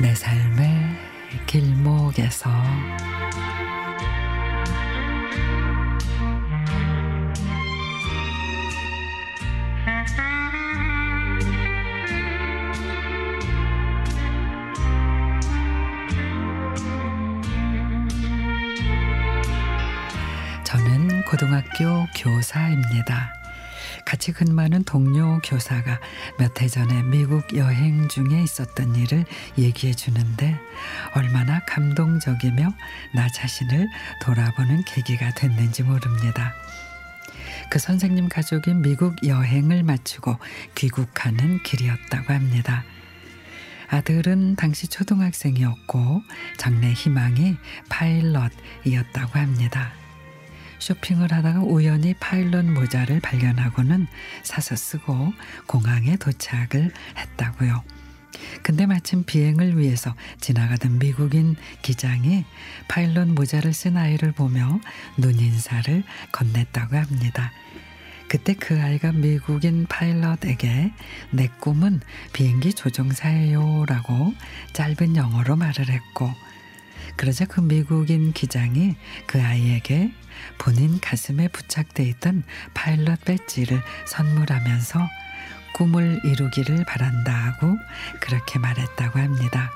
내 삶의 길목에서 저는 고등학교 교사입니다. 같이 근무하는 동료 교사가 몇 해 전에 미국 여행 중에 있었던 일을 얘기해 주는데 얼마나 감동적이며 나 자신을 돌아보는 계기가 됐는지 모릅니다. 그 선생님 가족이 미국 여행을 마치고 귀국하는 길이었다고 합니다. 아들은 당시 초등학생이었고 장래 희망이 파일럿이었다고 합니다. 쇼핑을 하다가 우연히 파일럿 모자를 발견하고는 사서 쓰고 공항에 도착을 했다고요. 근데 마침 비행을 위해서 지나가던 미국인 기장이 파일럿 모자를 쓴 아이를 보며 눈인사를 건넸다고 합니다. 그때 그 아이가 미국인 파일럿에게 내 꿈은 비행기 조종사예요 라고 짧은 영어로 말을 했고 그러자 그 미국인 기장이 그 아이에게 본인 가슴에 부착돼 있던 파일럿 배지를 선물하면서 꿈을 이루기를 바란다고 그렇게 말했다고 합니다.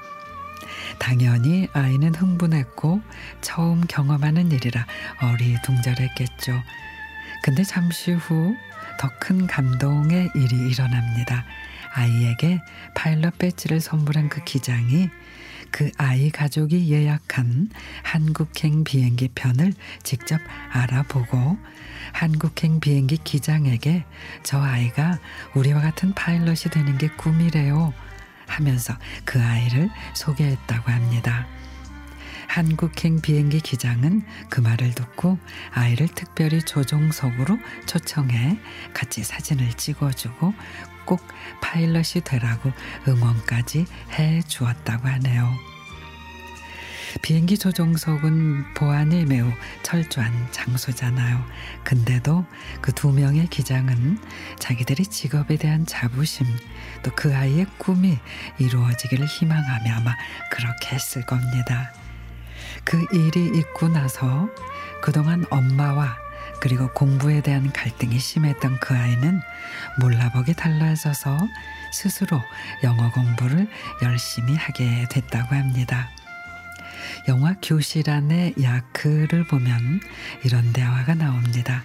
당연히 아이는 흥분했고 처음 경험하는 일이라 어리둥절했겠죠. 근데 잠시 후 더 큰 감동의 일이 일어납니다. 아이에게 파일럿 배지를 선물한 그 기장이 그 아이 가족이 예약한 한국행 비행기 편을 직접 알아보고 한국행 비행기 기장에게 저 아이가 우리와 같은 파일럿이 되는 게 꿈이래요 하면서 그 아이를 소개했다고 합니다. 한국행 비행기 기장은 그 말을 듣고 아이를 특별히 조종석으로 초청해 같이 사진을 찍어주고 꼭 파일럿이 되라고 응원까지 해 주었다고 하네요. 비행기 조종석은 보안이 매우 철저한 장소잖아요. 근데도 그 두 명의 기장은 자기들의 직업에 대한 자부심 또 그 아이의 꿈이 이루어지기를 희망하며 아마 그렇게 했을 겁니다. 그 일이 있고 나서 그동안 엄마와 그리고 공부에 대한 갈등이 심했던 그 아이는 몰라보게 달라져서 스스로 영어 공부를 열심히 하게 됐다고 합니다. 영화 교실 안의 야크를 보면 이런 대화가 나옵니다.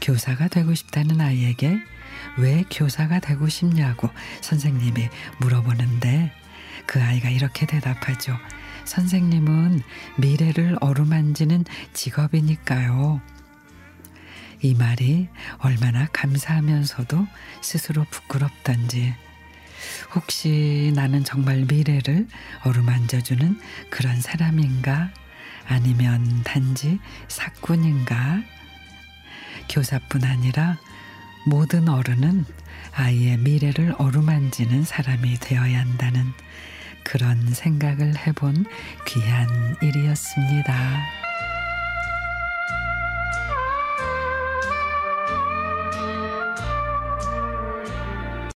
교사가 되고 싶다는 아이에게 왜 교사가 되고 싶냐고 선생님이 물어보는데 그 아이가 이렇게 대답하죠. 선생님은 미래를 어루만지는 직업이니까요. 이 말이 얼마나 감사하면서도 스스로 부끄럽던지. 혹시 나는 정말 미래를 어루만져주는 그런 사람인가? 아니면 단지 사꾼인가? 교사뿐 아니라 모든 어른은 아이의 미래를 어루만지는 사람이 되어야 한다는 그런 생각을 해본 귀한 일이었습니다.